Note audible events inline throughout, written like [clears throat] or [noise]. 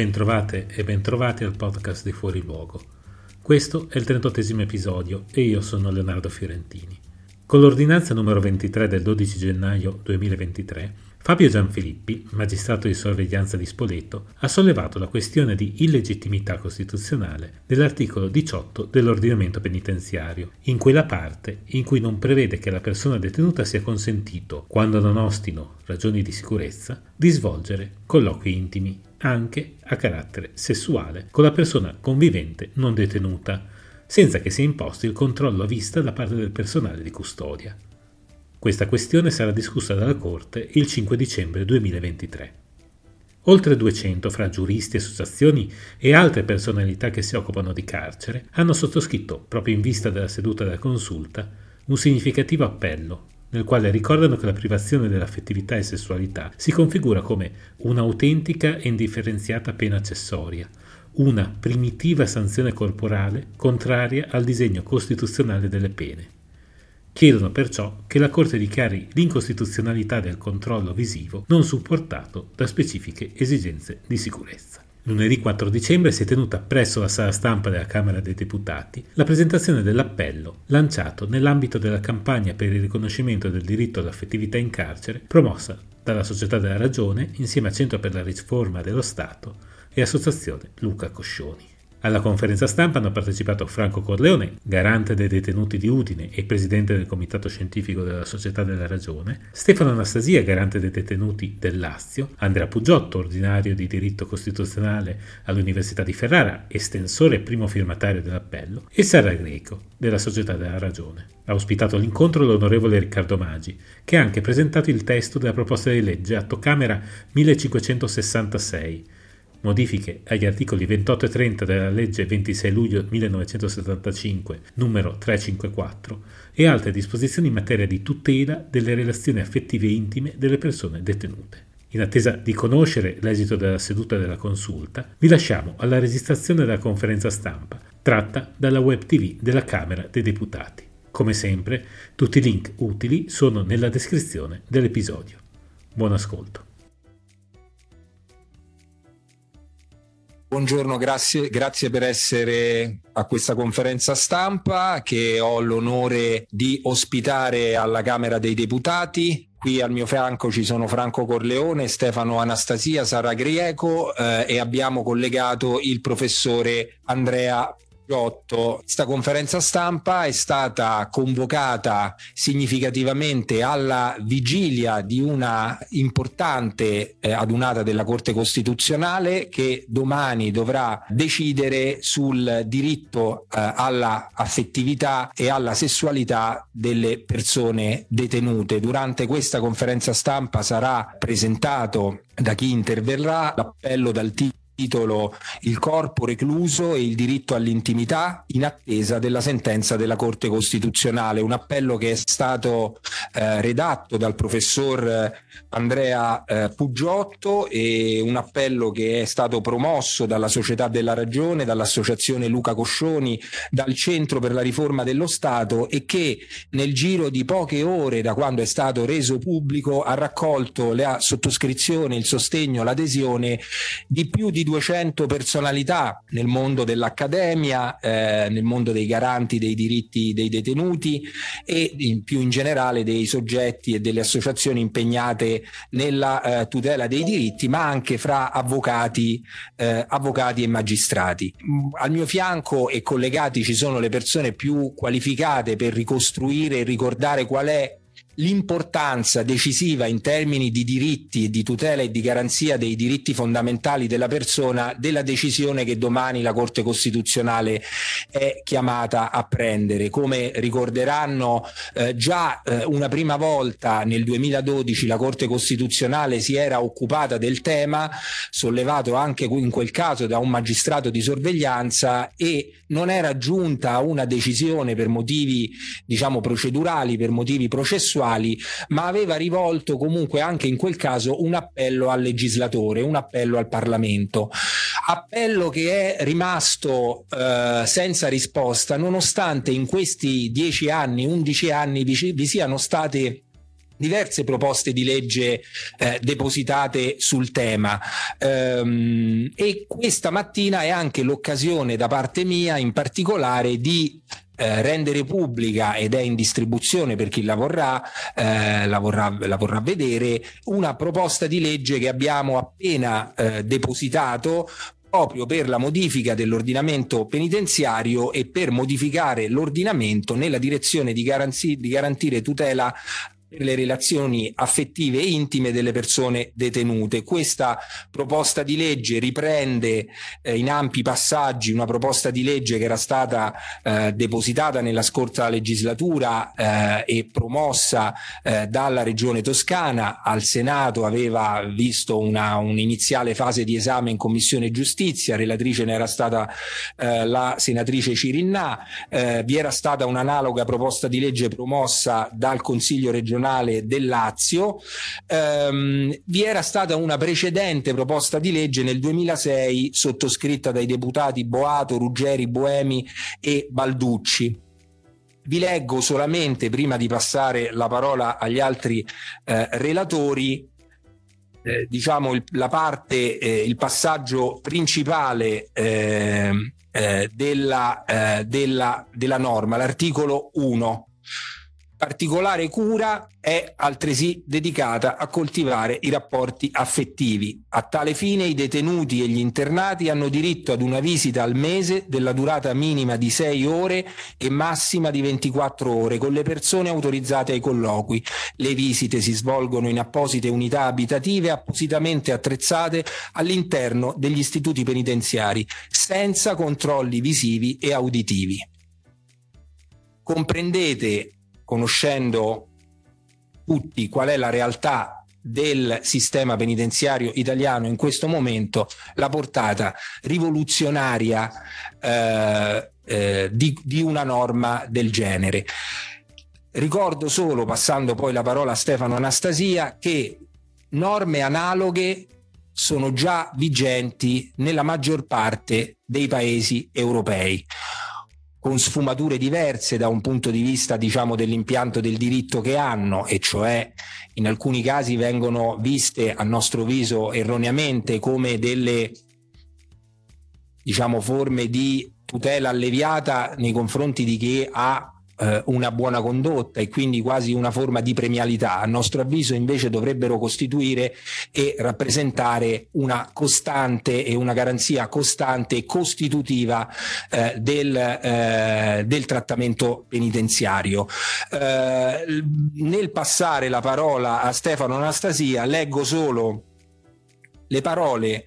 Bentrovate e bentrovati al podcast di Fuori Luogo. Questo è il 38 episodio e io sono Leonardo Fiorentini. Con l'ordinanza numero 23 del 12 gennaio 2023 Fabio Gianfilippi, magistrato di sorveglianza di Spoleto, ha sollevato la questione di illegittimità costituzionale dell'articolo 18 dell'ordinamento penitenziario, in quella parte in cui non prevede che alla persona detenuta sia consentito, quando non ostino ragioni di sicurezza, di svolgere colloqui intimi, anche a carattere sessuale, con la persona convivente non detenuta, senza che sia imposto il controllo a vista da parte del personale di custodia. Questa questione sarà discussa dalla Corte il 5 dicembre 2023. Oltre 200 fra giuristi, associazioni e altre personalità che si occupano di carcere hanno sottoscritto, proprio in vista della seduta della consulta, un significativo appello nel quale ricordano che la privazione dell'affettività e sessualità si configura come un'autentica e indifferenziata pena accessoria, una primitiva sanzione corporale contraria al disegno costituzionale delle pene. Chiedono perciò che la Corte dichiari l'incostituzionalità del controllo visivo non supportato da specifiche esigenze di sicurezza. Lunedì 4 dicembre si è tenuta presso la sala stampa della Camera dei Deputati la presentazione dell'appello lanciato nell'ambito della campagna per il riconoscimento del diritto all'affettività in carcere promossa dalla Società della Ragione insieme a Centro per la Riforma dello Stato e Associazione Luca Coscioni. Alla conferenza stampa hanno partecipato Franco Corleone, garante dei detenuti di Udine e presidente del comitato scientifico della Società della Ragione, Stefano Anastasia, garante dei detenuti del Lazio, Andrea Puggiotto, ordinario di diritto costituzionale all'Università di Ferrara, estensore e primo firmatario dell'appello, e Sara Greco, della Società della Ragione. Ha ospitato l'incontro l'onorevole Riccardo Maggi, che ha anche presentato il testo della proposta di legge Atto Camera 1566 modifiche agli articoli 28 e 30 della legge 26 luglio 1975 numero 354 e altre disposizioni in materia di tutela delle relazioni affettive e intime delle persone detenute. In attesa di conoscere l'esito della seduta della consulta, vi lasciamo alla registrazione della conferenza stampa tratta dalla web tv della Camera dei Deputati. Come sempre, tutti i link utili sono nella descrizione dell'episodio. Buon ascolto. Buongiorno, grazie, grazie, per essere a questa conferenza stampa che ho l'onore di ospitare alla Camera dei Deputati. Qui al mio fianco ci sono Franco Corleone, Stefano Anastasia, Sara Grieco eh, e abbiamo collegato il professore Andrea 2018 questa conferenza stampa è stata convocata significativamente alla vigilia di una importante eh, adunata della Corte Costituzionale che domani dovrà decidere sul diritto eh, alla affettività e alla sessualità delle persone detenute. Durante questa conferenza stampa sarà presentato da chi interverrà l'appello dal titolo titolo Il corpo recluso e il diritto all'intimità in attesa della sentenza della Corte Costituzionale, un appello che è stato eh, redatto dal professor eh, Andrea eh, Puggiotto e un appello che è stato promosso dalla Società della Ragione, dall'Associazione Luca Coscioni, dal Centro per la Riforma dello Stato e che nel giro di poche ore da quando è stato reso pubblico ha raccolto la sottoscrizione, il sostegno, l'adesione di più di 200 personalità nel mondo dell'accademia, eh, nel mondo dei garanti dei diritti dei detenuti e in più in generale dei soggetti e delle associazioni impegnate nella eh, tutela dei diritti, ma anche fra avvocati, eh, avvocati e magistrati. Al mio fianco e collegati ci sono le persone più qualificate per ricostruire e ricordare qual è l'importanza decisiva in termini di diritti e di tutela e di garanzia dei diritti fondamentali della persona della decisione che domani la Corte Costituzionale è chiamata a prendere. Come ricorderanno eh, già eh, una prima volta nel 2012 la Corte Costituzionale si era occupata del tema, sollevato anche in quel caso da un magistrato di sorveglianza e non era giunta a una decisione per motivi diciamo procedurali, per motivi processuali, ma aveva rivolto comunque anche in quel caso un appello al legislatore, un appello al Parlamento. Appello che è rimasto eh, senza risposta nonostante in questi dieci anni, undici anni vi, vi siano state diverse proposte di legge eh, depositate sul tema ehm, e questa mattina è anche l'occasione da parte mia in particolare di eh, rendere pubblica ed è in distribuzione per chi la vorrà, eh, la, vorrà, la vorrà vedere una proposta di legge che abbiamo appena eh, depositato proprio per la modifica dell'ordinamento penitenziario e per modificare l'ordinamento nella direzione di, garanzi- di garantire tutela le relazioni affettive e intime delle persone detenute. Questa proposta di legge riprende eh, in ampi passaggi una proposta di legge che era stata eh, depositata nella scorsa legislatura eh, e promossa eh, dalla Regione Toscana. Al Senato aveva visto una, un'iniziale fase di esame in Commissione Giustizia, relatrice ne era stata eh, la senatrice Cirinnà, eh, vi era stata un'analoga proposta di legge promossa dal Consiglio regionale regionale del Lazio, ehm, vi era stata una precedente proposta di legge nel 2006 sottoscritta dai deputati Boato, Ruggeri, Boemi e Balducci. Vi leggo solamente, prima di passare la parola agli altri eh, relatori, eh, diciamo il, la parte, eh, il passaggio principale ehm, eh, della, eh, della, della norma, l'articolo 1 Particolare cura è altresì dedicata a coltivare i rapporti affettivi. A tale fine i detenuti e gli internati hanno diritto ad una visita al mese della durata minima di 6 ore e massima di 24 ore con le persone autorizzate ai colloqui. Le visite si svolgono in apposite unità abitative appositamente attrezzate all'interno degli istituti penitenziari, senza controlli visivi e auditivi. Comprendete conoscendo tutti qual è la realtà del sistema penitenziario italiano in questo momento, la portata rivoluzionaria eh, eh, di, di una norma del genere. Ricordo solo, passando poi la parola a Stefano Anastasia, che norme analoghe sono già vigenti nella maggior parte dei paesi europei con sfumature diverse da un punto di vista diciamo dell'impianto del diritto che hanno e cioè in alcuni casi vengono viste a nostro viso erroneamente come delle diciamo forme di tutela alleviata nei confronti di chi ha eh, una buona condotta e quindi quasi una forma di premialità. A nostro avviso invece dovrebbero costituire e rappresentare una costante e una garanzia costante e costitutiva eh, del, eh, del, trattamento penitenziario. Eh, nel passare la parola a Stefano Anastasia leggo solo le parole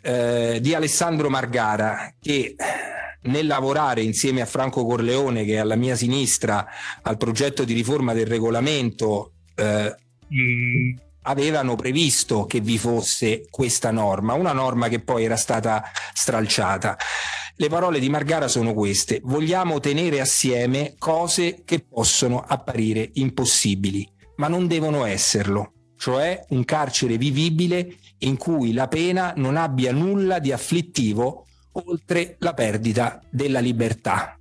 eh, di Alessandro Margara che nel lavorare insieme a Franco Corleone che è alla mia sinistra al progetto di riforma del regolamento eh, mm. avevano previsto che vi fosse questa norma, una norma che poi era stata stralciata. Le parole di Margara sono queste, vogliamo tenere assieme cose che possono apparire impossibili, ma non devono esserlo, cioè un carcere vivibile in cui la pena non abbia nulla di afflittivo oltre la perdita della libertà.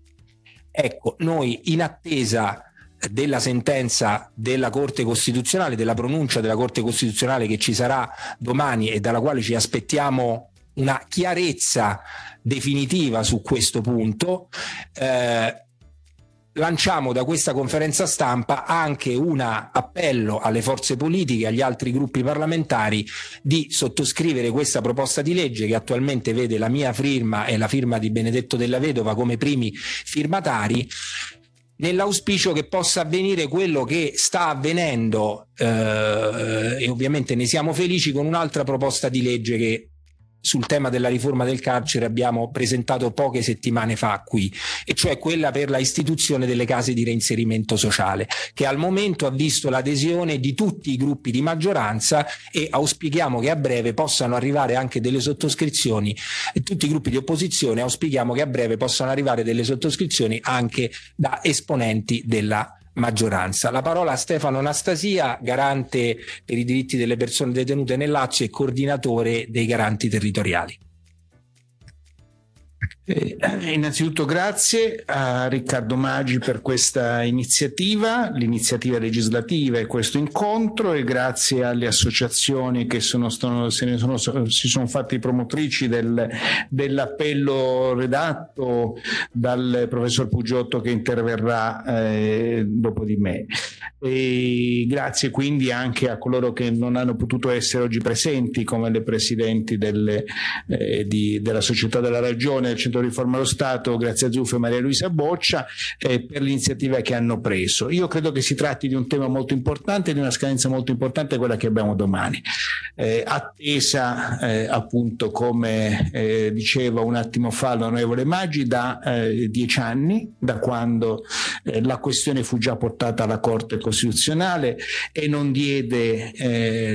Ecco, noi in attesa della sentenza della Corte Costituzionale, della pronuncia della Corte Costituzionale che ci sarà domani e dalla quale ci aspettiamo una chiarezza definitiva su questo punto, eh, lanciamo da questa conferenza stampa anche un appello alle forze politiche, agli altri gruppi parlamentari di sottoscrivere questa proposta di legge che attualmente vede la mia firma e la firma di Benedetto della Vedova come primi firmatari nell'auspicio che possa avvenire quello che sta avvenendo eh, e ovviamente ne siamo felici con un'altra proposta di legge che sul tema della riforma del carcere abbiamo presentato poche settimane fa qui, e cioè quella per la istituzione delle case di reinserimento sociale, che al momento ha visto l'adesione di tutti i gruppi di maggioranza e auspichiamo che a breve possano arrivare anche delle sottoscrizioni, e tutti i gruppi di opposizione auspichiamo che a breve possano arrivare delle sottoscrizioni anche da esponenti della maggioranza. La parola a Stefano Anastasia, garante per i diritti delle persone detenute nell'Acce e coordinatore dei garanti territoriali. Eh, innanzitutto grazie a Riccardo Maggi per questa iniziativa, l'iniziativa legislativa e questo incontro e grazie alle associazioni che sono, sono, sono, si sono fatte promotrici del, dell'appello redatto dal professor Pugiotto che interverrà eh, dopo di me. E grazie quindi anche a coloro che non hanno potuto essere oggi presenti come le presidenti delle, eh, di, della Società della Ragione del Centro Centro Riforma dello Stato, grazie a Zuffo e Maria Luisa Boccia, eh, per l'iniziativa che hanno preso. Io credo che si tratti di un tema molto importante, di una scadenza molto importante, quella che abbiamo domani. Eh, attesa eh, appunto, come eh, diceva un attimo fa l'onorevole Maggi, da eh, dieci anni, da quando eh, la questione fu già portata alla Corte Costituzionale e non diede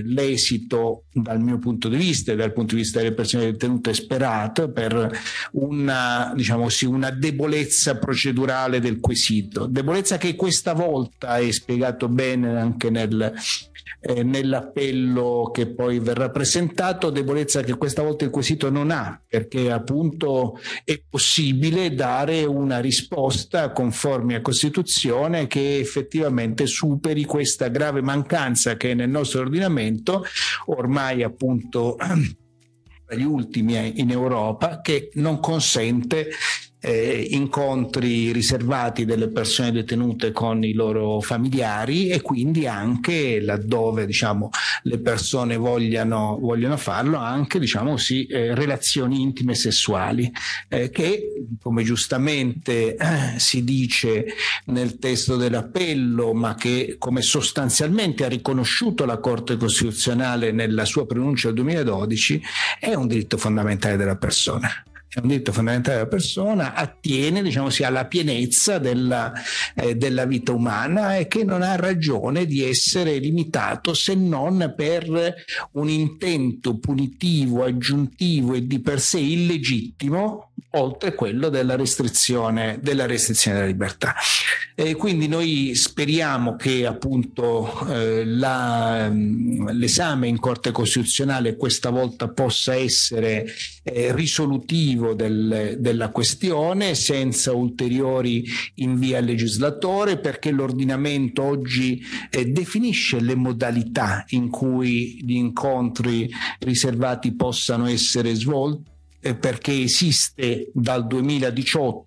l'esito dal mio punto di vista e dal punto di vista delle persone detenute sperato per un una, diciamo sì, una debolezza procedurale del quesito, debolezza che questa volta è spiegato bene anche nel, eh, nell'appello che poi verrà presentato, debolezza che questa volta il quesito non ha, perché appunto è possibile dare una risposta conforme a Costituzione che effettivamente superi questa grave mancanza che nel nostro ordinamento ormai appunto [clears throat] gli ultimi in Europa, che non consente eh, incontri riservati delle persone detenute con i loro familiari e quindi anche laddove diciamo, le persone vogliano, vogliono farlo anche diciamo, sì, eh, relazioni intime sessuali eh, che come giustamente eh, si dice nel testo dell'appello ma che come sostanzialmente ha riconosciuto la Corte Costituzionale nella sua pronuncia del 2012 è un diritto fondamentale della persona è un diritto fondamentale della persona, attiene diciamo, alla pienezza della, eh, della, vita umana e che non ha ragione di essere limitato se non per un intento punitivo, aggiuntivo e di per sé illegittimo oltre quello della restrizione della, restrizione della libertà. E quindi noi speriamo che appunto eh, la, mm, l'esame in Corte Costituzionale questa volta possa essere eh, risolutivo del, della questione senza ulteriori invii al legislatore perché l'ordinamento oggi eh, definisce le modalità in cui gli incontri riservati possano essere svolti perché esiste dal 2018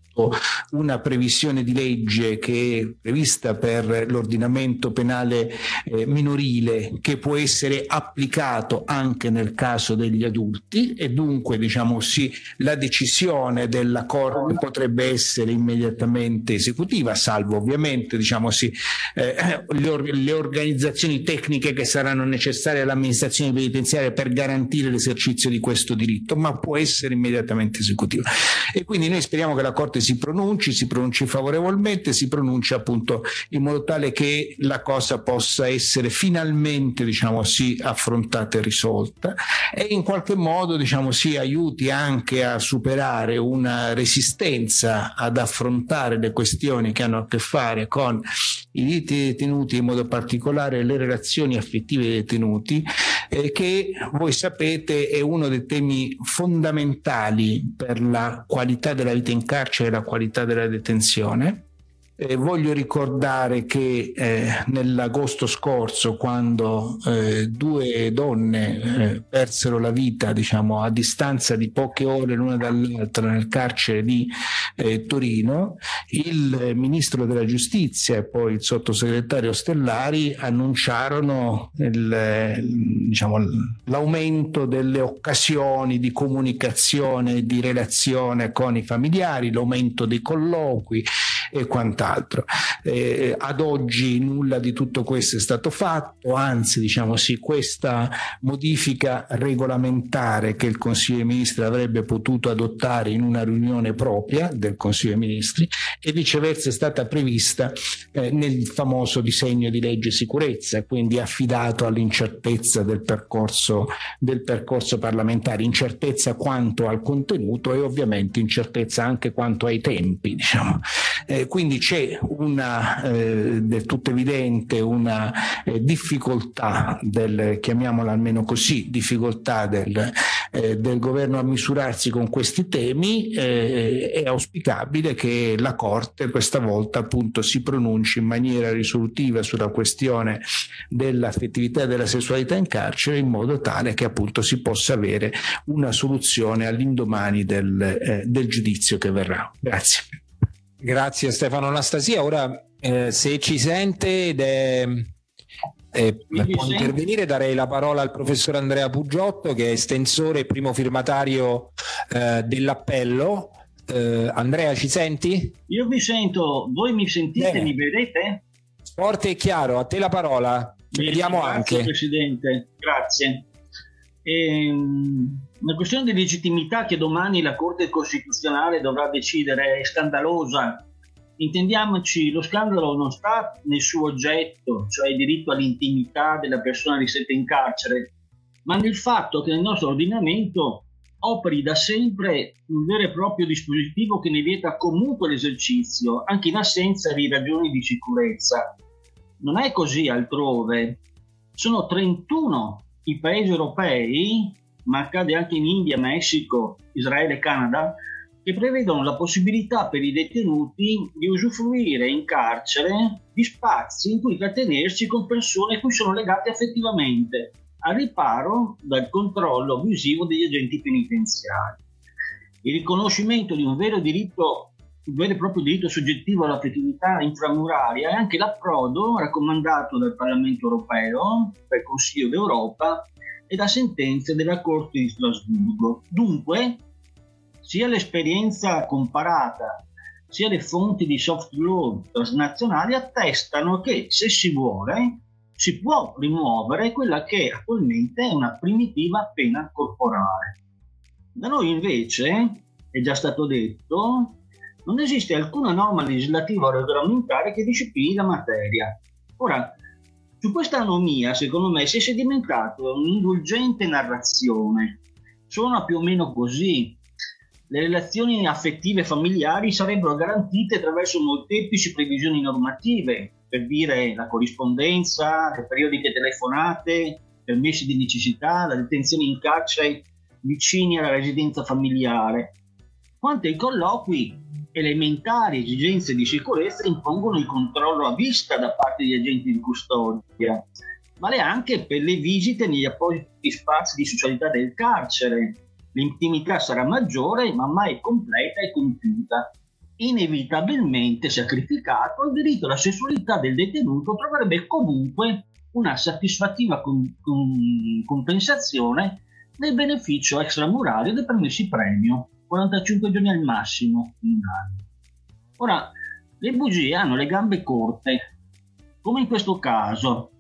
una previsione di legge che è prevista per l'ordinamento penale eh, minorile che può essere applicato anche nel caso degli adulti. E dunque diciamo sì la decisione della Corte potrebbe essere immediatamente esecutiva salvo ovviamente diciamo sì eh, le, or- le organizzazioni tecniche che saranno necessarie all'amministrazione penitenziaria per garantire l'esercizio di questo diritto ma può essere immediatamente esecutiva. E quindi noi speriamo che la Corte si pronunci, si pronunci favorevolmente, si pronunci appunto in modo tale che la cosa possa essere finalmente, diciamo sì, affrontata e risolta e in qualche modo, diciamo sì, aiuti anche a superare una resistenza ad affrontare le questioni che hanno a che fare con i diritti dei detenuti, in modo particolare le relazioni affettive dei detenuti, eh, che voi sapete è uno dei temi fondamentali per la qualità della vita in carcere la qualità della detenzione eh, voglio ricordare che eh, nell'agosto scorso, quando eh, due donne eh, persero la vita, diciamo, a distanza di poche ore l'una dall'altra nel carcere di eh, Torino, il ministro della giustizia e poi il sottosegretario Stellari annunciarono il, diciamo, l'aumento delle occasioni di comunicazione di relazione con i familiari, l'aumento dei colloqui e quant'altro. Eh, ad oggi nulla di tutto questo è stato fatto, anzi diciamo sì, questa modifica regolamentare che il Consiglio dei Ministri avrebbe potuto adottare in una riunione propria del Consiglio dei Ministri e viceversa è stata prevista eh, nel famoso disegno di legge sicurezza, quindi affidato all'incertezza del percorso, del percorso parlamentare, incertezza quanto al contenuto e ovviamente incertezza anche quanto ai tempi. Diciamo. Eh, quindi c'è una eh, del tutto evidente una eh, difficoltà del, chiamiamola almeno così, difficoltà del, eh, del governo a misurarsi con questi temi, eh, è auspicabile che la Corte questa volta appunto si pronunci in maniera risolutiva sulla questione dell'affettività della sessualità in carcere in modo tale che appunto si possa avere una soluzione all'indomani del, eh, del giudizio che verrà. Grazie. Grazie Stefano Anastasia. Ora eh, se ci sente ed è eh, può intervenire, darei la parola al professor Andrea Pugiotto che è estensore e primo firmatario eh, dell'appello. Eh, Andrea, ci senti? Io vi sento, voi mi sentite, Bene. mi vedete? Forte e chiaro, a te la parola. Ci vediamo anche. Presidente, grazie. Ehm, la questione di legittimità che domani la Corte Costituzionale dovrà decidere è scandalosa. Intendiamoci, lo scandalo non sta nel suo oggetto, cioè il diritto all'intimità della persona ristretta in carcere, ma nel fatto che nel nostro ordinamento operi da sempre un vero e proprio dispositivo che ne vieta comunque l'esercizio, anche in assenza di ragioni di sicurezza. Non è così altrove. Sono 31 i paesi europei, ma accade anche in India, Messico, Israele e Canada, che prevedono la possibilità per i detenuti di usufruire in carcere di spazi in cui trattenersi con persone cui sono legate affettivamente, a riparo dal controllo visivo degli agenti penitenziari. Il riconoscimento di un vero diritto vero e proprio diritto soggettivo all'affettività inframuraria è anche l'approdo raccomandato dal Parlamento europeo, dal Consiglio d'Europa e da sentenze della Corte di Strasburgo. Dunque, sia l'esperienza comparata sia le fonti di soft law transnazionali attestano che se si vuole si può rimuovere quella che attualmente è una primitiva pena corporale. Da noi invece, è già stato detto, non esiste alcuna norma legislativa o regolamentare che disciplini la materia. Ora, su questa anomia, secondo me, si è sedimentato un'indulgente narrazione. Suona più o meno così. Le relazioni affettive familiari sarebbero garantite attraverso molteplici previsioni normative, per dire la corrispondenza, le periodiche telefonate, permessi di necessità, la detenzione in carcere vicini alla residenza familiare, quanto ai colloqui elementari esigenze di sicurezza impongono il controllo a vista da parte degli agenti di custodia. Vale anche per le visite negli appositi spazi di socialità del carcere. L'intimità sarà maggiore, ma mai completa e compiuta. Inevitabilmente sacrificato, il diritto alla sessualità del detenuto troverebbe comunque una satisfattiva com- com- compensazione nel beneficio extramurario dei permessi premio 45 giorni al massimo in un anno. Ora, le bugie hanno le gambe corte, come in questo caso.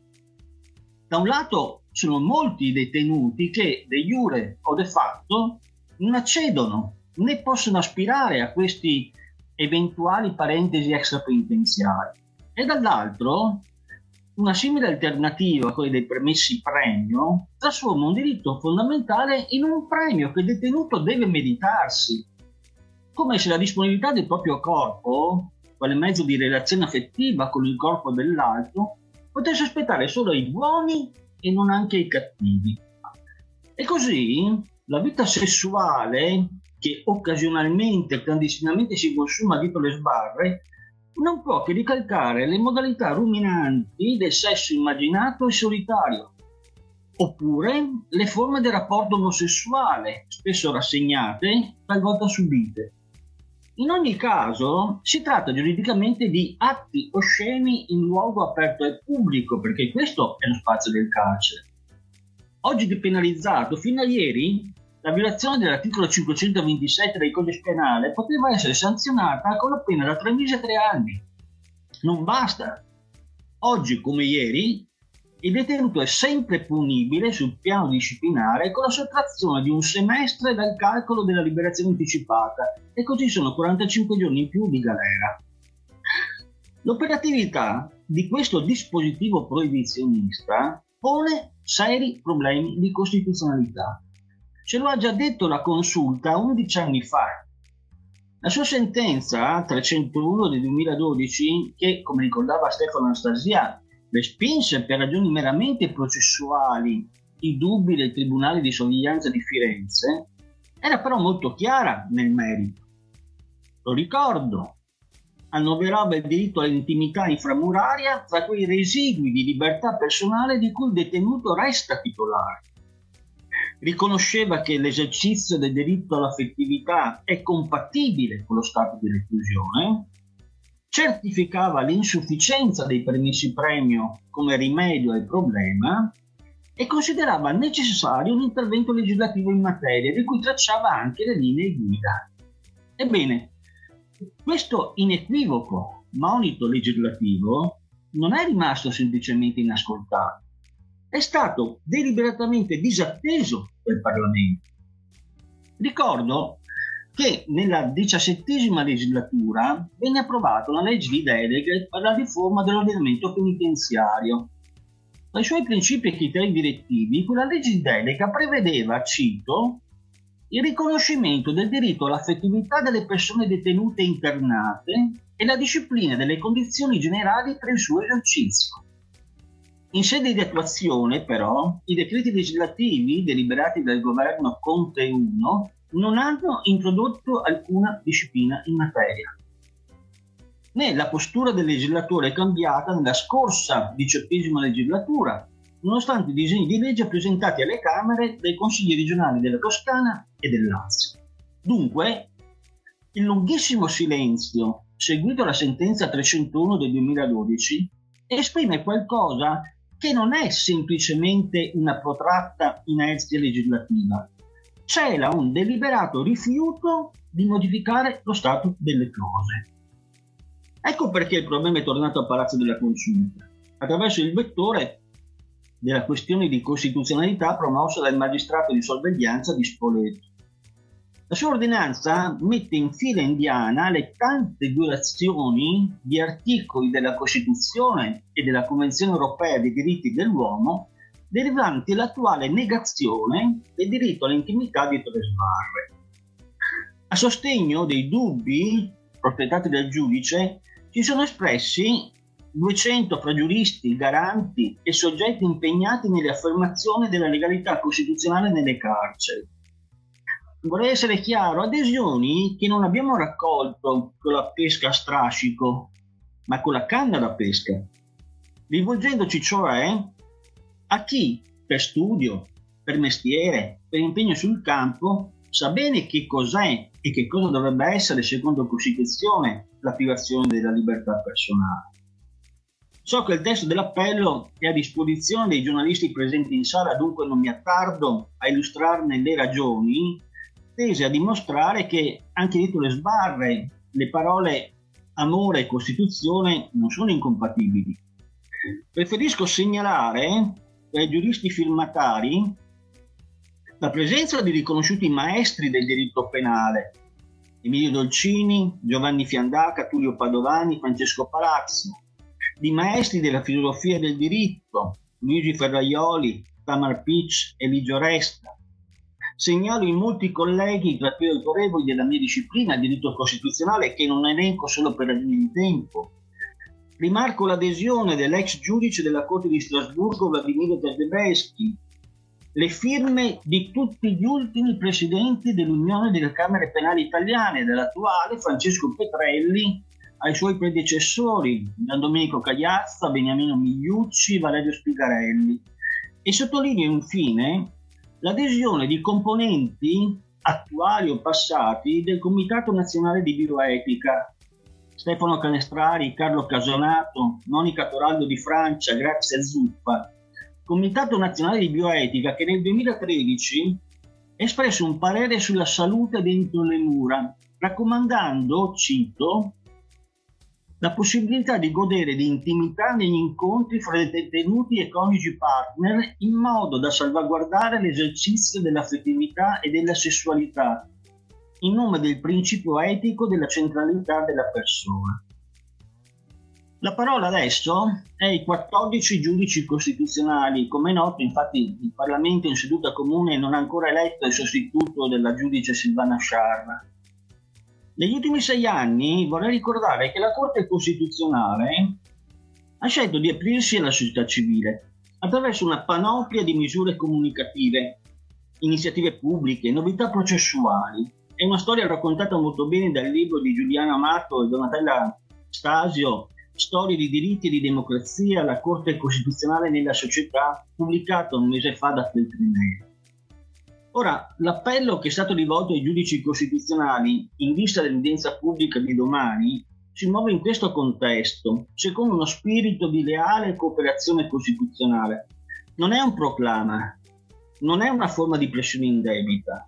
Da un lato sono molti i detenuti che de jure o de facto non accedono né possono aspirare a questi eventuali parentesi extrapenitenziari e dall'altro una simile alternativa a quella dei permessi premio trasforma un diritto fondamentale in un premio che il detenuto deve meritarsi, come se la disponibilità del proprio corpo, quale mezzo di relazione affettiva con il corpo dell'altro, potesse aspettare solo i buoni e non anche i cattivi. E così la vita sessuale, che occasionalmente e clandestinamente si consuma dietro le sbarre, non può che ricalcare le modalità ruminanti del sesso immaginato e solitario, oppure le forme del rapporto omosessuale, spesso rassegnate, talvolta subite. In ogni caso si tratta giuridicamente di atti osceni in luogo aperto al pubblico, perché questo è lo spazio del carcere. Oggi depenalizzato, fino a ieri la violazione dell'articolo 527 del codice penale poteva essere sanzionata con la pena da tre mesi a tre anni. Non basta. Oggi come ieri il detenuto è sempre punibile sul piano disciplinare con la sottrazione di un semestre dal calcolo della liberazione anticipata e così sono 45 giorni in più di galera. L'operatività di questo dispositivo proibizionista pone seri problemi di costituzionalità. Ce lo ha già detto la consulta 11 anni fa. La sua sentenza 301 del 2012, che come ricordava Stefano Anastasia, respinse per ragioni meramente processuali i dubbi del Tribunale di sorveglianza di Firenze, era però molto chiara nel merito. Lo ricordo, annoverava il diritto all'intimità inframuraria tra quei residui di libertà personale di cui il detenuto resta titolare. Riconosceva che l'esercizio del diritto all'affettività è compatibile con lo stato di reclusione certificava l'insufficienza dei permessi premio come rimedio al problema e considerava necessario un intervento legislativo in materia, di cui tracciava anche le linee guida. Ebbene, questo inequivoco monito legislativo non è rimasto semplicemente inascoltato, è stato deliberatamente disatteso dal Parlamento. Ricordo che nella diciassettesima legislatura venne approvata una legge di deleghe per la riforma dell'ordinamento penitenziario. Tra i suoi principi e criteri direttivi, quella legge di delega prevedeva, cito, il riconoscimento del diritto all'affettività delle persone detenute e internate e la disciplina delle condizioni generali per il suo esercizio. In sede di attuazione, però, i decreti legislativi deliberati dal governo Conte I non hanno introdotto alcuna disciplina in materia. Né la postura del legislatore è cambiata nella scorsa diciottesima legislatura, nonostante i disegni di legge presentati alle Camere dai consigli regionali della Toscana e del Lazio. Dunque, il lunghissimo silenzio seguito alla sentenza 301 del 2012 esprime qualcosa che non è semplicemente una protratta inerzia legislativa, cela un deliberato rifiuto di modificare lo stato delle cose. Ecco perché il problema è tornato al Palazzo della Consulta, attraverso il vettore della questione di costituzionalità promossa dal magistrato di sorveglianza di Spoleto. La sua ordinanza mette in fila indiana le tante violazioni di articoli della Costituzione e della Convenzione europea dei diritti dell'uomo derivanti dall'attuale negazione del diritto all'intimità di tre sbarre. A sostegno dei dubbi prospettati dal giudice si sono espressi 200 fra giuristi, garanti e soggetti impegnati nelle affermazioni della legalità costituzionale nelle carceri. Vorrei essere chiaro, adesioni che non abbiamo raccolto con la pesca a strascico, ma con la canna da pesca, rivolgendoci cioè a chi per studio, per mestiere, per impegno sul campo sa bene che cos'è e che cosa dovrebbe essere, secondo Costituzione, la privazione della libertà personale. So che il testo dell'appello è a disposizione dei giornalisti presenti in sala, dunque non mi attardo a illustrarne le ragioni, tese a dimostrare che anche dietro le sbarre le parole amore e Costituzione non sono incompatibili. Preferisco segnalare ai giuristi firmatari la presenza di riconosciuti maestri del diritto penale, Emilio Dolcini, Giovanni Fiandaca, Tullio Padovani, Francesco Palazzo, di maestri della filosofia del diritto, Luigi Ferraioli, Tamar Pitch, Eligio Resta. Segnalo in molti colleghi tra più autorevoli della mia disciplina, il diritto costituzionale, che non elenco solo per ragioni di tempo, Rimarco l'adesione dell'ex giudice della Corte di Strasburgo Vladimiro Tedeschi, le firme di tutti gli ultimi presidenti dell'Unione delle Camere Penali Italiane, dell'attuale Francesco Petrelli ai suoi predecessori, Gian Domenico Cagliazza, Beniamino Migliucci, Valerio Spigarelli. E sottolineo infine l'adesione di componenti attuali o passati del Comitato Nazionale di Bioetica, Stefano Canestrari, Carlo Casonato, Monica Toraldo di Francia, Grazia Zuppa, Comitato Nazionale di Bioetica che nel 2013 espresso un parere sulla salute dentro le mura, raccomandando, cito, la possibilità di godere di intimità negli incontri fra i detenuti e coniugi partner in modo da salvaguardare l'esercizio dell'affettività e della sessualità, in nome del principio etico della centralità della persona. La parola adesso è ai 14 giudici costituzionali. Come è noto, infatti, il Parlamento in seduta comune non ha ancora eletto il sostituto della giudice Silvana Sciarra. Negli ultimi sei anni vorrei ricordare che la Corte Costituzionale ha scelto di aprirsi alla società civile attraverso una panoplia di misure comunicative, iniziative pubbliche, novità processuali. È una storia raccontata molto bene dal libro di Giuliano Amato e Donatella Stasio Storie di diritti e di democrazia, la Corte Costituzionale nella società, pubblicato un mese fa da Feltrinelli. Ora, l'appello che è stato rivolto ai giudici costituzionali in vista dell'udienza pubblica di domani si muove in questo contesto, secondo uno spirito di leale cooperazione costituzionale. Non è un proclama, non è una forma di pressione indebita,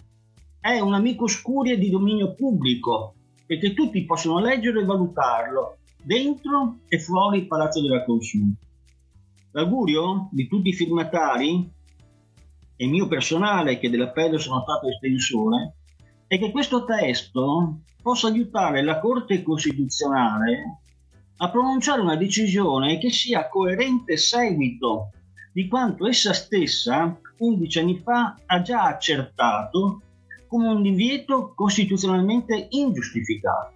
è un amico scurie di dominio pubblico, perché tutti possono leggerlo e valutarlo dentro e fuori il Palazzo della Consulta. L'augurio di tutti i firmatari e mio personale, che dell'appello sono stato estensore, è che questo testo possa aiutare la Corte Costituzionale a pronunciare una decisione che sia coerente seguito di quanto essa stessa 11 anni fa ha già accertato come un divieto costituzionalmente ingiustificato.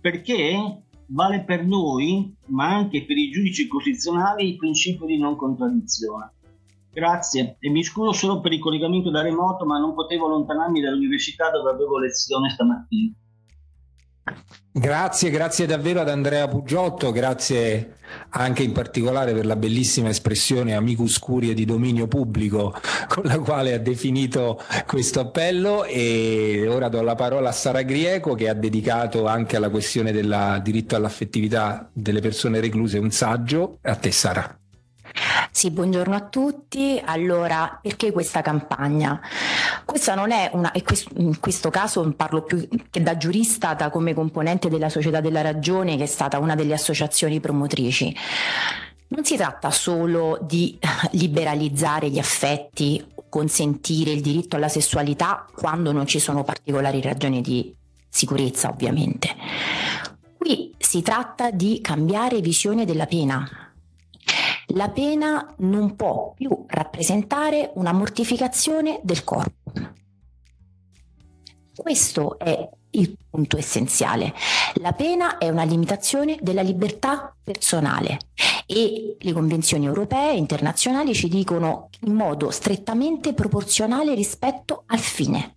Perché vale per noi, ma anche per i giudici costituzionali, il principio di non contraddizione. Grazie e mi scuso solo per il collegamento da remoto, ma non potevo allontanarmi dall'università dove avevo lezione stamattina. Grazie, grazie davvero ad Andrea Pugiotto, grazie anche in particolare per la bellissima espressione amicus curie di dominio pubblico con la quale ha definito questo appello e ora do la parola a Sara Grieco che ha dedicato anche alla questione del diritto all'affettività delle persone recluse un saggio. A te Sara. Sì, buongiorno a tutti. Allora, perché questa campagna? Questa non è una, e in questo caso parlo più che da giurista, da come componente della Società della Ragione, che è stata una delle associazioni promotrici. Non si tratta solo di liberalizzare gli affetti, consentire il diritto alla sessualità quando non ci sono particolari ragioni di sicurezza, ovviamente. Qui si tratta di cambiare visione della pena, la pena non può più rappresentare una mortificazione del corpo. Questo è il punto essenziale. La pena è una limitazione della libertà personale e le convenzioni europee e internazionali ci dicono in modo strettamente proporzionale rispetto al fine.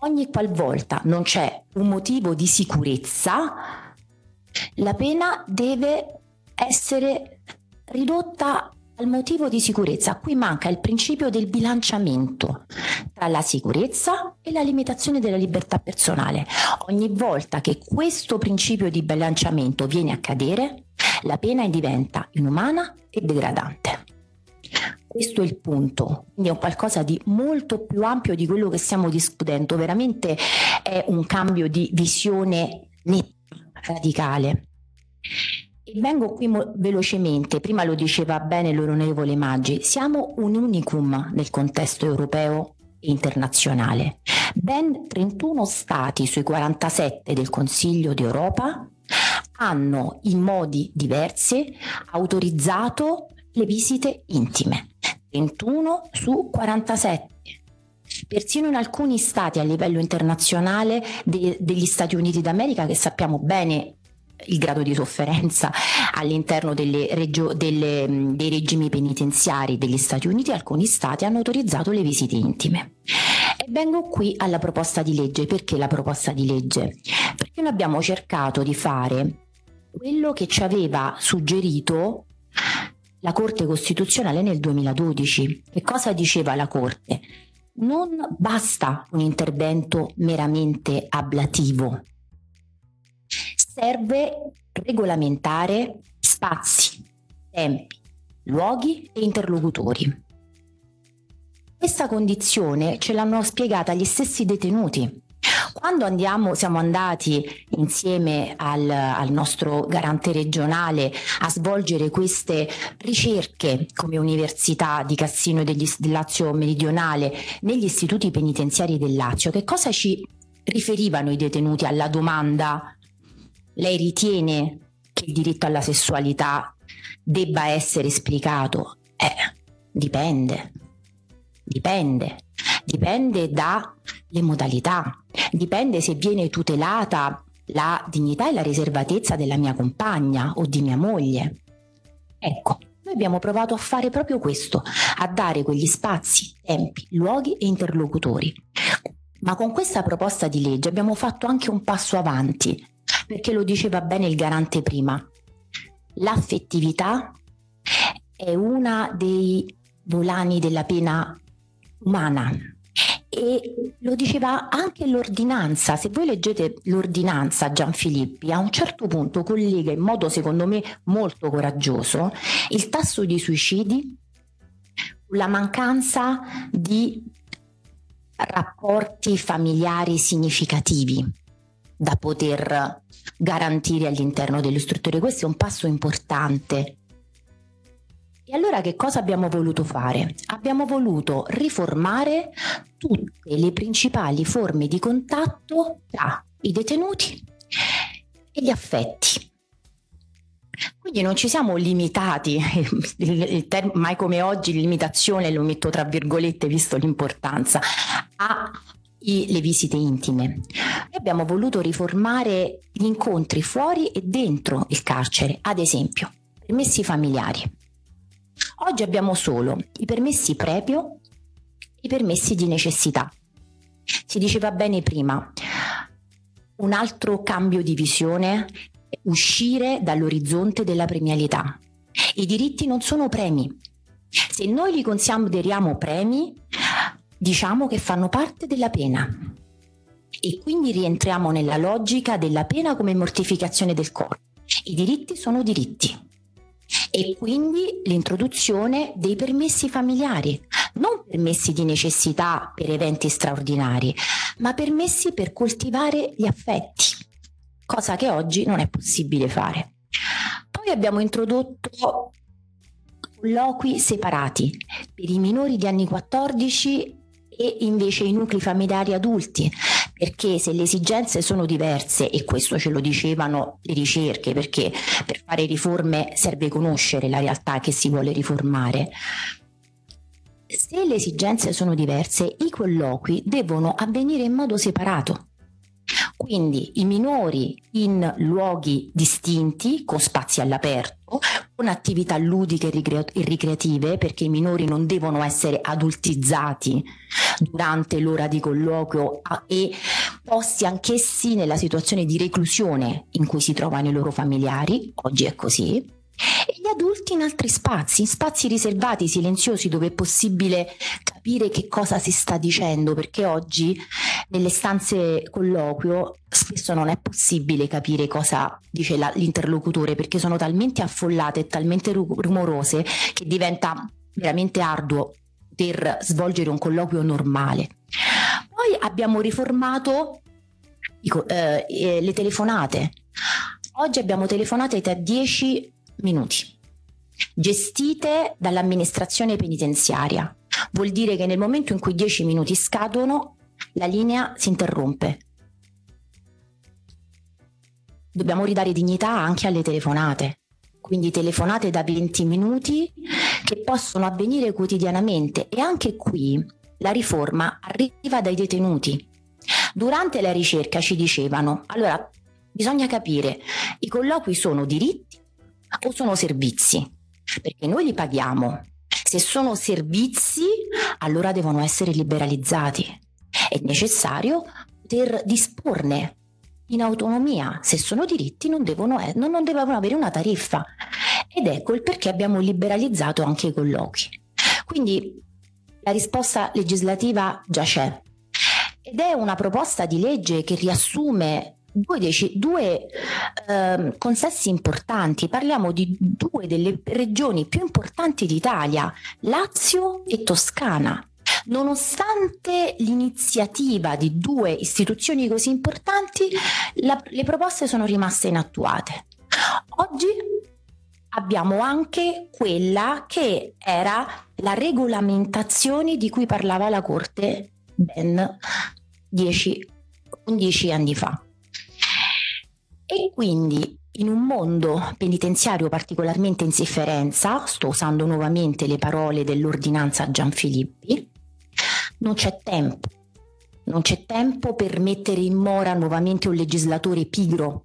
Ogni qualvolta non c'è un motivo di sicurezza, la pena deve essere ridotta al motivo di sicurezza. Qui manca il principio del bilanciamento tra la sicurezza e la limitazione della libertà personale. Ogni volta che questo principio di bilanciamento viene a cadere, la pena diventa inumana e degradante. Questo è il punto, quindi è un qualcosa di molto più ampio di quello che stiamo discutendo, veramente è un cambio di visione netta, radicale. Vengo qui mo- velocemente, prima lo diceva bene l'onorevole Maggi, siamo un unicum nel contesto europeo e internazionale. Ben 31 stati sui 47 del Consiglio d'Europa hanno in modi diversi autorizzato le visite intime. 31 su 47. Persino in alcuni stati a livello internazionale de- degli Stati Uniti d'America, che sappiamo bene il grado di sofferenza all'interno regio- delle, dei regimi penitenziari degli Stati Uniti, alcuni stati hanno autorizzato le visite intime. E vengo qui alla proposta di legge. Perché la proposta di legge? Perché noi abbiamo cercato di fare quello che ci aveva suggerito la Corte Costituzionale nel 2012. Che cosa diceva la Corte? Non basta un intervento meramente ablativo, serve regolamentare spazi, tempi, luoghi e interlocutori. Questa condizione ce l'hanno spiegata gli stessi detenuti. Quando andiamo, siamo andati insieme al, al, nostro garante regionale a svolgere queste ricerche come Università di Cassino e degli, del Lazio Meridionale negli istituti penitenziari del Lazio, che cosa ci riferivano i detenuti alla domanda lei ritiene che il diritto alla sessualità debba essere esplicato? Eh, dipende. Dipende. Dipende dalle modalità. Dipende se viene tutelata la dignità e la riservatezza della mia compagna o di mia moglie. Ecco, noi abbiamo provato a fare proprio questo, a dare quegli spazi, tempi, luoghi e interlocutori. Ma con questa proposta di legge abbiamo fatto anche un passo avanti, perché lo diceva bene il garante prima. L'affettività è una dei volani della pena umana e lo diceva anche l'ordinanza. Se voi leggete l'ordinanza Gianfilippi, a un certo punto collega in modo secondo me molto coraggioso il tasso di suicidi, la mancanza di rapporti familiari significativi da poter garantire all'interno delle strutture. Questo è un passo importante. E allora che cosa abbiamo voluto fare? Abbiamo voluto riformare tutte le principali forme di contatto tra i detenuti e gli affetti. Quindi non ci siamo limitati, [laughs] mai come oggi limitazione lo metto tra virgolette visto l'importanza, alle visite intime. Abbiamo voluto riformare gli incontri fuori e dentro il carcere, ad esempio, permessi familiari. Oggi abbiamo solo i permessi previo e i permessi di necessità. Si diceva bene prima, un altro cambio di visione uscire dall'orizzonte della premialità. I diritti non sono premi. Se noi li consideriamo premi, diciamo che fanno parte della pena e quindi rientriamo nella logica della pena come mortificazione del corpo. I diritti sono diritti e quindi l'introduzione dei permessi familiari, non permessi di necessità per eventi straordinari, ma permessi per coltivare gli affetti, cosa che oggi non è possibile fare. Poi abbiamo introdotto colloqui separati per i minori di anni 14 e invece i nuclei familiari adulti, perché se le esigenze sono diverse, e questo ce lo dicevano le ricerche, perché per fare riforme serve conoscere la realtà che si vuole riformare, se le esigenze sono diverse, i colloqui devono avvenire in modo separato. Quindi i minori in luoghi distinti, con spazi all'aperto, con attività ludiche e ricreative, perché i minori non devono essere adultizzati durante l'ora di colloquio e posti anch'essi nella situazione di reclusione in cui si trovano i loro familiari, oggi è così, e gli adulti in altri spazi, in spazi riservati, silenziosi, dove è possibile capire che cosa si sta dicendo, perché oggi nelle stanze colloquio spesso non è possibile capire cosa dice la, l'interlocutore, perché sono talmente affollate e talmente rumorose che diventa veramente arduo per svolgere un colloquio normale. Poi abbiamo riformato eh, eh, le telefonate. Oggi abbiamo telefonate da 10 minuti, gestite dall'amministrazione penitenziaria. Vuol dire che nel momento in cui 10 minuti scadono, la linea si interrompe. Dobbiamo ridare dignità anche alle telefonate. Quindi telefonate da 20 minuti che possono avvenire quotidianamente e anche qui la riforma arriva dai detenuti. Durante la ricerca ci dicevano, allora bisogna capire, i colloqui sono diritti o sono servizi? Perché noi li paghiamo. Se sono servizi, allora devono essere liberalizzati. È necessario poter disporne in autonomia. Se sono diritti non devono, non, non devono avere una tariffa. Ed ecco il perché abbiamo liberalizzato anche i colloqui. Quindi la risposta legislativa già c'è. Ed è una proposta di legge che riassume due, dec- due eh, consessi importanti. Parliamo di due delle regioni più importanti d'Italia, Lazio e Toscana. Nonostante l'iniziativa di due istituzioni così importanti, la, le proposte sono rimaste inattuate. Oggi abbiamo anche quella che era la regolamentazione di cui parlava la Corte ben 10, 11 anni fa. E quindi in un mondo penitenziario particolarmente in sofferenza, sto usando nuovamente le parole dell'ordinanza Gianfilippi, non c'è tempo. Non c'è tempo per mettere in mora nuovamente un legislatore pigro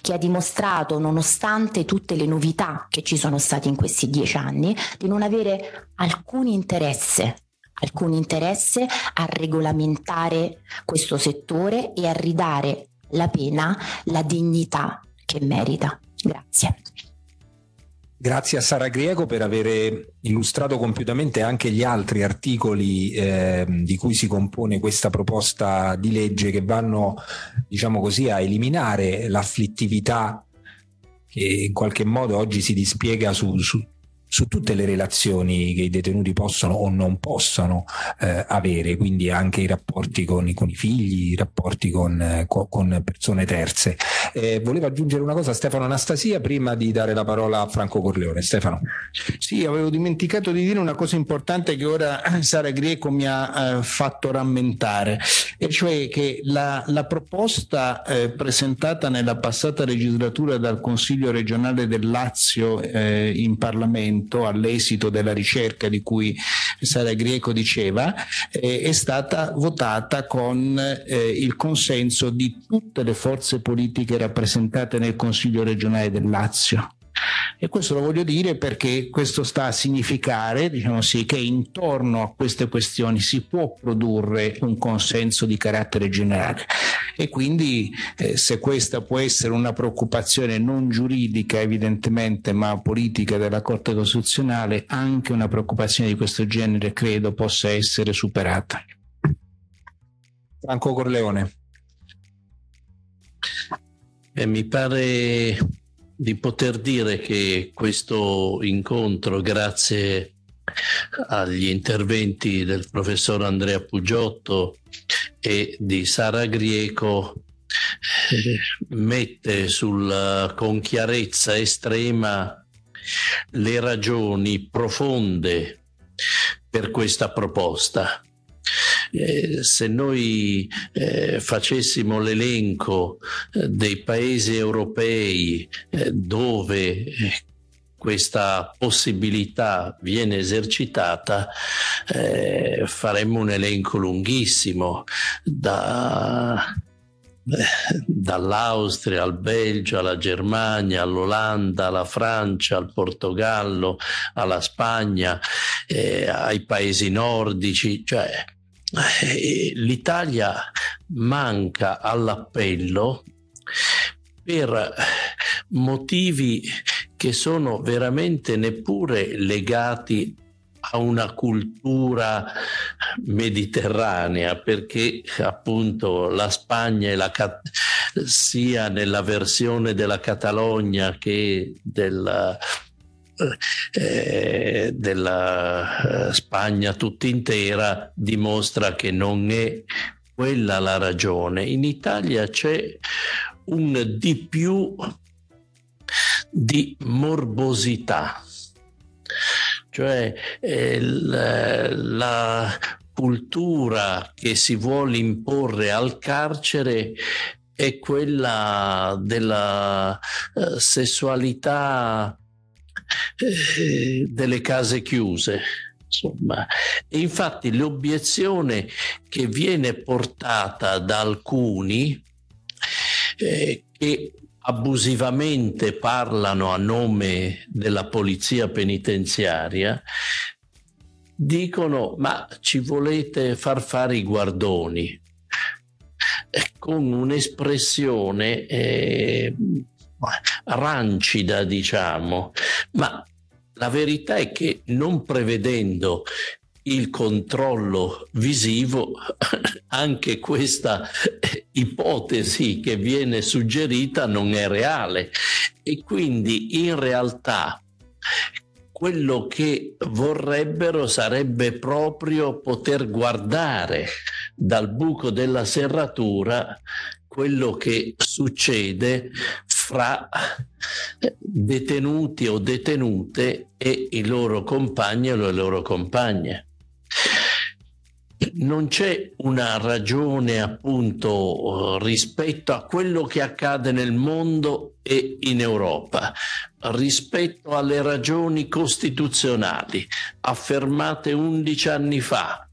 che ha dimostrato, nonostante tutte le novità che ci sono state in questi dieci anni, di non avere alcun interesse alcun interesse a regolamentare questo settore e a ridare la pena la dignità che merita. Grazie. Grazie a Sara Griego per aver illustrato compiutamente anche gli altri articoli eh, di cui si compone questa proposta di legge che vanno, diciamo così, a eliminare l'afflittività che in qualche modo oggi si dispiega su, su su tutte le relazioni che i detenuti possono o non possono eh, avere, quindi anche i rapporti con, con i figli, i rapporti con, eh, con persone terze. Eh, volevo aggiungere una cosa a Stefano Anastasia prima di dare la parola a Franco Corleone. Stefano. Sì, avevo dimenticato di dire una cosa importante che ora [clears throat] Sara Grieco mi ha eh, fatto rammentare, e cioè che la, la proposta eh, presentata nella passata legislatura dal Consiglio regionale del Lazio eh, in Parlamento Parlamento all'esito della ricerca di cui Sara Grieco diceva, eh, è stata votata con eh, il consenso di tutte le forze politiche rappresentate nel Consiglio regionale del Lazio. E questo lo voglio dire perché questo sta a significare, diciamo sì, che intorno a queste questioni si può produrre un consenso di carattere generale. E quindi eh, se questa può essere una preoccupazione non giuridica evidentemente, ma politica della Corte Costituzionale, anche una preoccupazione di questo genere credo possa essere superata. Franco Corleone. Eh, mi pare di poter dire che questo incontro, grazie agli interventi del professor Andrea Pugiotto e di Sara Grieco, mette sul, con chiarezza estrema le ragioni profonde per questa proposta eh, se noi eh, facessimo l'elenco eh, dei paesi europei eh, dove eh, questa possibilità viene esercitata, eh, faremmo un elenco lunghissimo da, dall'Austria al Belgio, alla Germania, all'Olanda, alla Francia, al Portogallo, alla Spagna, eh, ai paesi nordici, cioè l'Italia manca all'appello per motivi che sono veramente neppure legati a una cultura mediterranea perché appunto la Spagna e la sia nella versione della Catalogna che della eh, della eh, Spagna tutta intera dimostra che non è quella la ragione. In Italia c'è un di più di morbosità, cioè eh, la, la cultura che si vuole imporre al carcere è quella della uh, sessualità eh, delle case chiuse. Insomma, infatti l'obiezione che viene portata da alcuni eh, che abusivamente parlano a nome della polizia penitenziaria dicono ma ci volete far fare i guardoni eh, con un'espressione eh, rancida, diciamo, ma la verità è che non prevedendo il controllo visivo, [laughs] anche questa ipotesi che viene suggerita non è reale. E quindi in realtà quello che vorrebbero sarebbe proprio poter guardare dal buco della serratura quello che succede fra detenuti o detenute e i loro compagni o le loro compagne non c'è una ragione appunto rispetto a quello che accade nel mondo e in Europa, rispetto alle ragioni costituzionali affermate 11 anni fa.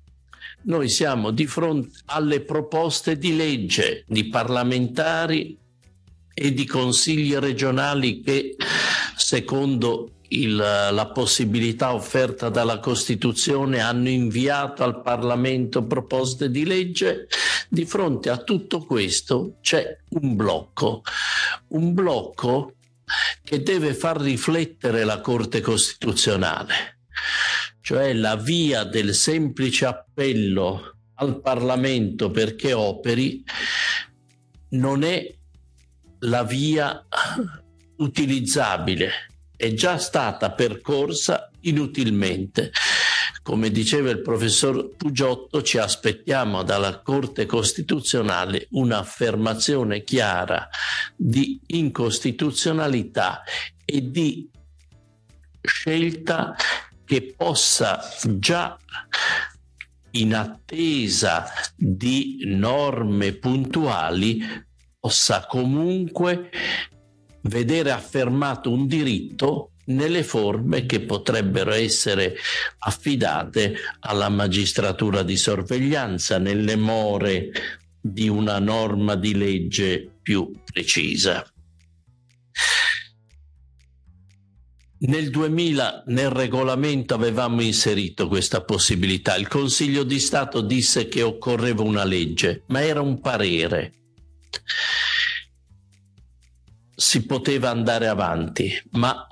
Noi siamo di fronte alle proposte di legge di parlamentari e di consigli regionali che secondo il, la possibilità offerta dalla Costituzione hanno inviato al Parlamento proposte di legge, di fronte a tutto questo c'è un blocco, un blocco che deve far riflettere la Corte Costituzionale, cioè la via del semplice appello al Parlamento perché operi non è la via utilizzabile è già stata percorsa inutilmente. Come diceva il professor Pugiotto, ci aspettiamo dalla Corte Costituzionale un'affermazione chiara di incostituzionalità e di scelta che possa già in attesa di norme puntuali possa comunque vedere affermato un diritto nelle forme che potrebbero essere affidate alla magistratura di sorveglianza, nelle more di una norma di legge più precisa. Nel 2000 nel regolamento avevamo inserito questa possibilità. Il Consiglio di Stato disse che occorreva una legge, ma era un parere si poteva andare avanti, ma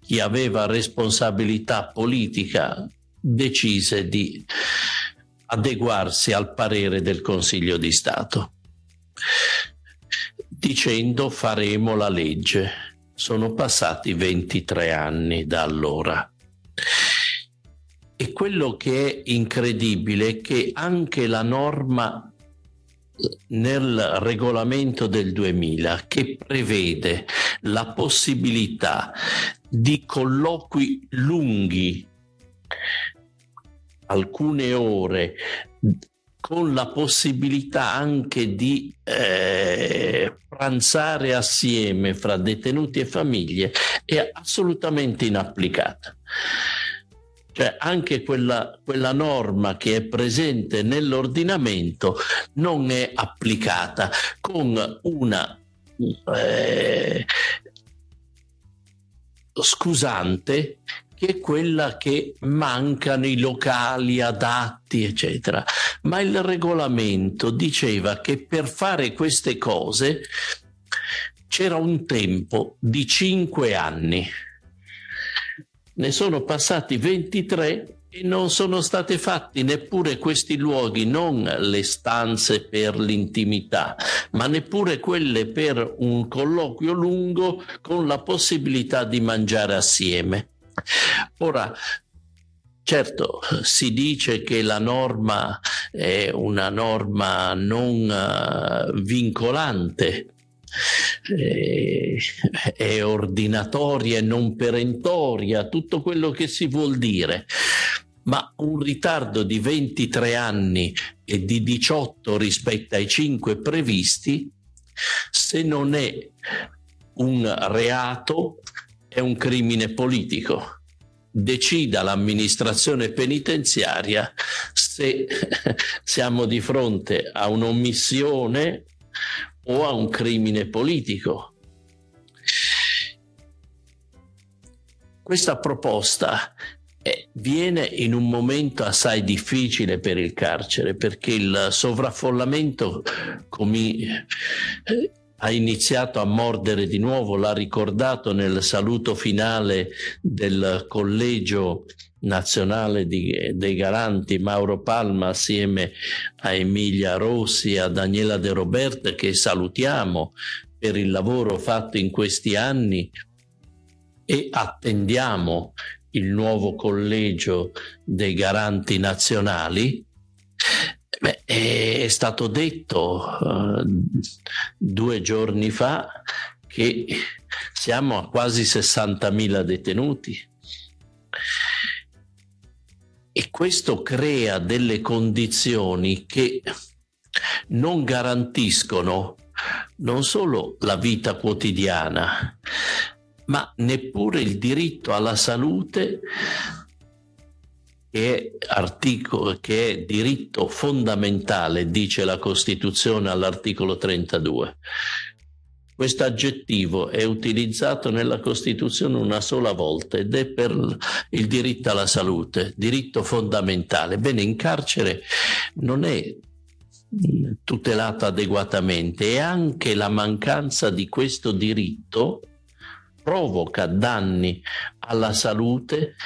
chi aveva responsabilità politica decise di adeguarsi al parere del Consiglio di Stato, dicendo faremo la legge. Sono passati 23 anni da allora. E quello che è incredibile è che anche la norma nel regolamento del 2000 che prevede la possibilità di colloqui lunghi, alcune ore, con la possibilità anche di eh, pranzare assieme fra detenuti e famiglie, è assolutamente inapplicata. Cioè anche quella, quella norma che è presente nell'ordinamento non è applicata con una eh, scusante che è quella che mancano i locali adatti, eccetera. Ma il regolamento diceva che per fare queste cose c'era un tempo di cinque anni ne sono passati 23 e non sono state fatti neppure questi luoghi, non le stanze per l'intimità, ma neppure quelle per un colloquio lungo con la possibilità di mangiare assieme. Ora, Certo, si dice che la norma è una norma non uh, vincolante, eh, è ordinatoria e non perentoria, tutto quello che si vuol dire. Ma un ritardo di 23 anni e di 18 rispetto ai 5 previsti, se non è un reato, è un crimine politico decida l'amministrazione penitenziaria se [laughs] siamo di fronte a un'omissione o a un crimine politico. Questa proposta eh, viene in un momento assai difficile per il carcere perché il sovraffollamento come, eh, ha iniziato a mordere di nuovo, l'ha ricordato nel saluto finale del collegio nazionale di, dei garanti Mauro Palma assieme a Emilia Rossi e a Daniela De Robert che salutiamo per il lavoro fatto in questi anni e attendiamo il nuovo collegio dei garanti nazionali. Beh, è stato detto uh, due giorni fa che siamo a quasi 60.000 detenuti. E questo crea delle condizioni che non garantiscono non solo la vita quotidiana, ma neppure il diritto alla salute che è, articolo, che è diritto fondamentale, dice la Costituzione all'articolo 32. Questo aggettivo è utilizzato nella Costituzione una sola volta ed è per il diritto alla salute, diritto fondamentale. Bene, in carcere non è tutelato adeguatamente e anche la mancanza di questo diritto provoca danni alla salute,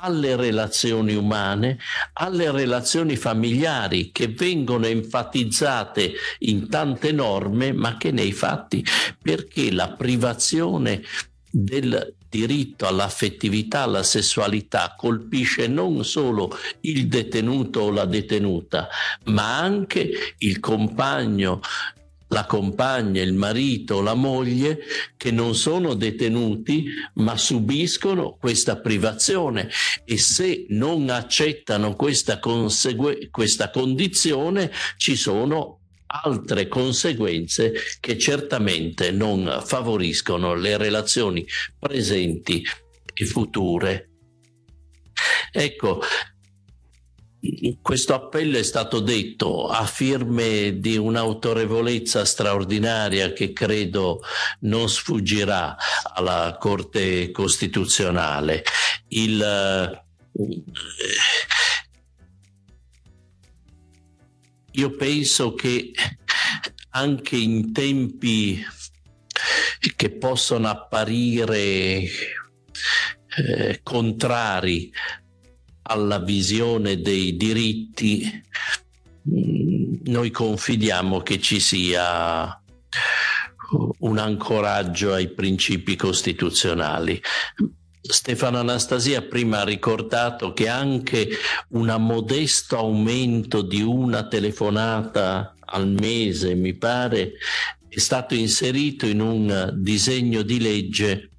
alle relazioni umane, alle relazioni familiari che vengono enfatizzate in tante norme, ma che nei fatti, perché la privazione del diritto all'affettività, alla sessualità colpisce non solo il detenuto o la detenuta, ma anche il compagno, la compagna, il marito, la moglie che non sono detenuti ma subiscono questa privazione e se non accettano questa, consegue- questa condizione ci sono altre conseguenze che certamente non favoriscono le relazioni presenti e future. Ecco, questo appello è stato detto a firme di un'autorevolezza straordinaria che credo non sfuggirà alla Corte Costituzionale. Il, eh, io penso che anche in tempi che possono apparire eh, contrari alla visione dei diritti, mm, noi confidiamo che ci sia un ancoraggio ai principi costituzionali. Stefano Anastasia prima ha ricordato che anche un modesto aumento di una telefonata al mese, mi pare, è stato inserito in un disegno di legge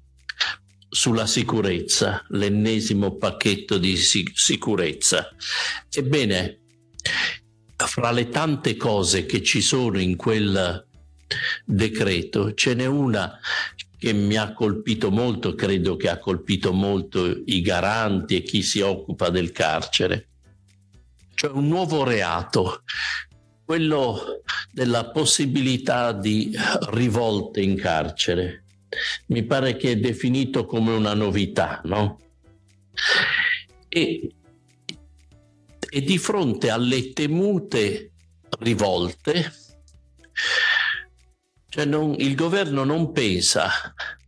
sulla sicurezza, l'ennesimo pacchetto di sicurezza. Ebbene, fra le tante cose che ci sono in quel decreto, ce n'è una che mi ha colpito molto, credo che ha colpito molto i garanti e chi si occupa del carcere, cioè un nuovo reato, quello della possibilità di rivolte in carcere mi pare che è definito come una novità, no? E, e di fronte alle temute rivolte, cioè non, il governo non pensa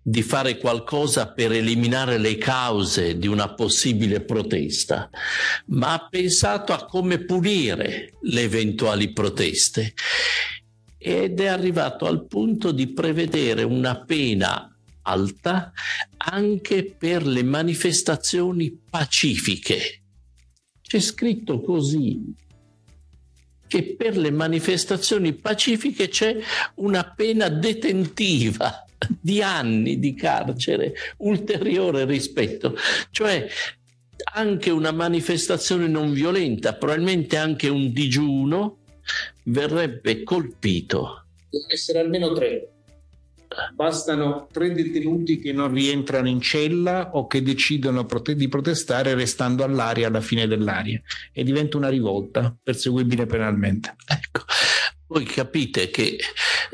di fare qualcosa per eliminare le cause di una possibile protesta, ma ha pensato a come punire le eventuali proteste ed è arrivato al punto di prevedere una pena alta anche per le manifestazioni pacifiche. C'è scritto così che per le manifestazioni pacifiche c'è una pena detentiva [laughs] di anni di carcere ulteriore rispetto, cioè anche una manifestazione non violenta, probabilmente anche un digiuno, verrebbe colpito. Essere almeno tre. Bastano tre detenuti che non rientrano in cella o che decidono di protestare restando all'aria alla fine dell'aria e diventa una rivolta perseguibile penalmente. [laughs] Ecco, voi capite che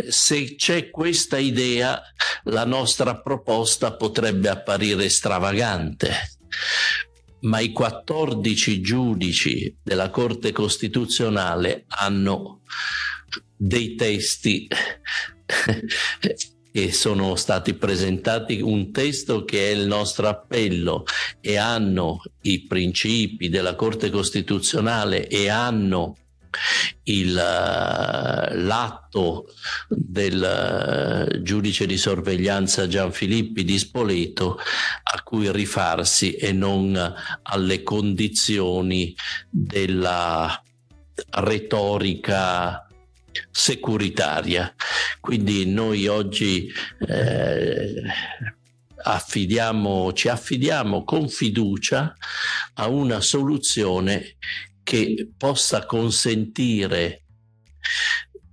se c'è questa idea la nostra proposta potrebbe apparire stravagante ma i 14 giudici della Corte Costituzionale hanno dei testi [laughs] che sono stati presentati un testo che è il nostro appello e hanno i principi della Corte Costituzionale e hanno il, eh, l'atto del eh, giudice di sorveglianza Gianfilippi di Spoleto a cui rifarsi e non alle condizioni della retorica securitaria. Quindi noi oggi eh, affidiamo, ci affidiamo con fiducia a una soluzione che possa consentire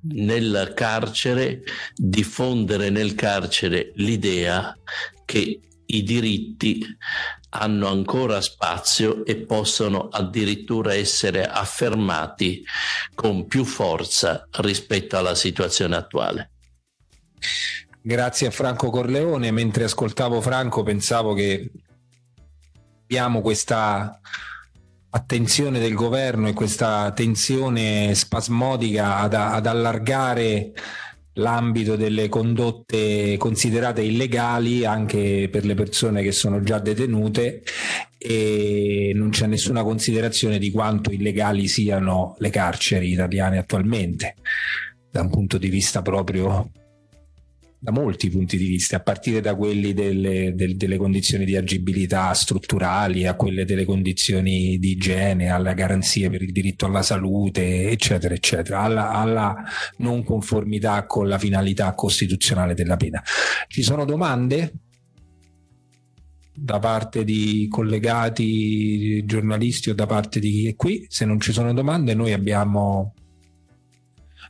nel carcere diffondere nel carcere l'idea che i diritti hanno ancora spazio e possono addirittura essere affermati con più forza rispetto alla situazione attuale. Grazie a Franco Corleone. Mentre ascoltavo Franco pensavo che abbiamo questa attenzione del governo e questa tensione spasmodica ad, ad allargare l'ambito delle condotte considerate illegali anche per le persone che sono già detenute e non c'è nessuna considerazione di quanto illegali siano le carceri italiane attualmente da un punto di vista proprio da molti punti di vista, a partire da quelli delle, del, delle condizioni di agibilità strutturali, a quelle delle condizioni di igiene, alle garanzie per il diritto alla salute, eccetera, eccetera, alla, alla non conformità con la finalità costituzionale della pena. Ci sono domande? da parte di collegati giornalisti o da parte di chi è qui. Se non ci sono domande, noi abbiamo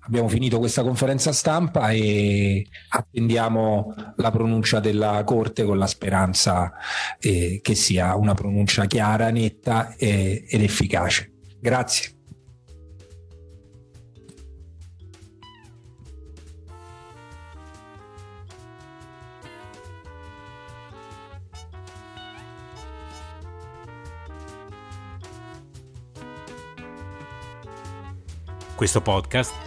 abbiamo finito questa conferenza stampa e attendiamo la pronuncia della Corte con la speranza eh, che sia una pronuncia chiara, netta e, ed efficace. Grazie. Questo podcast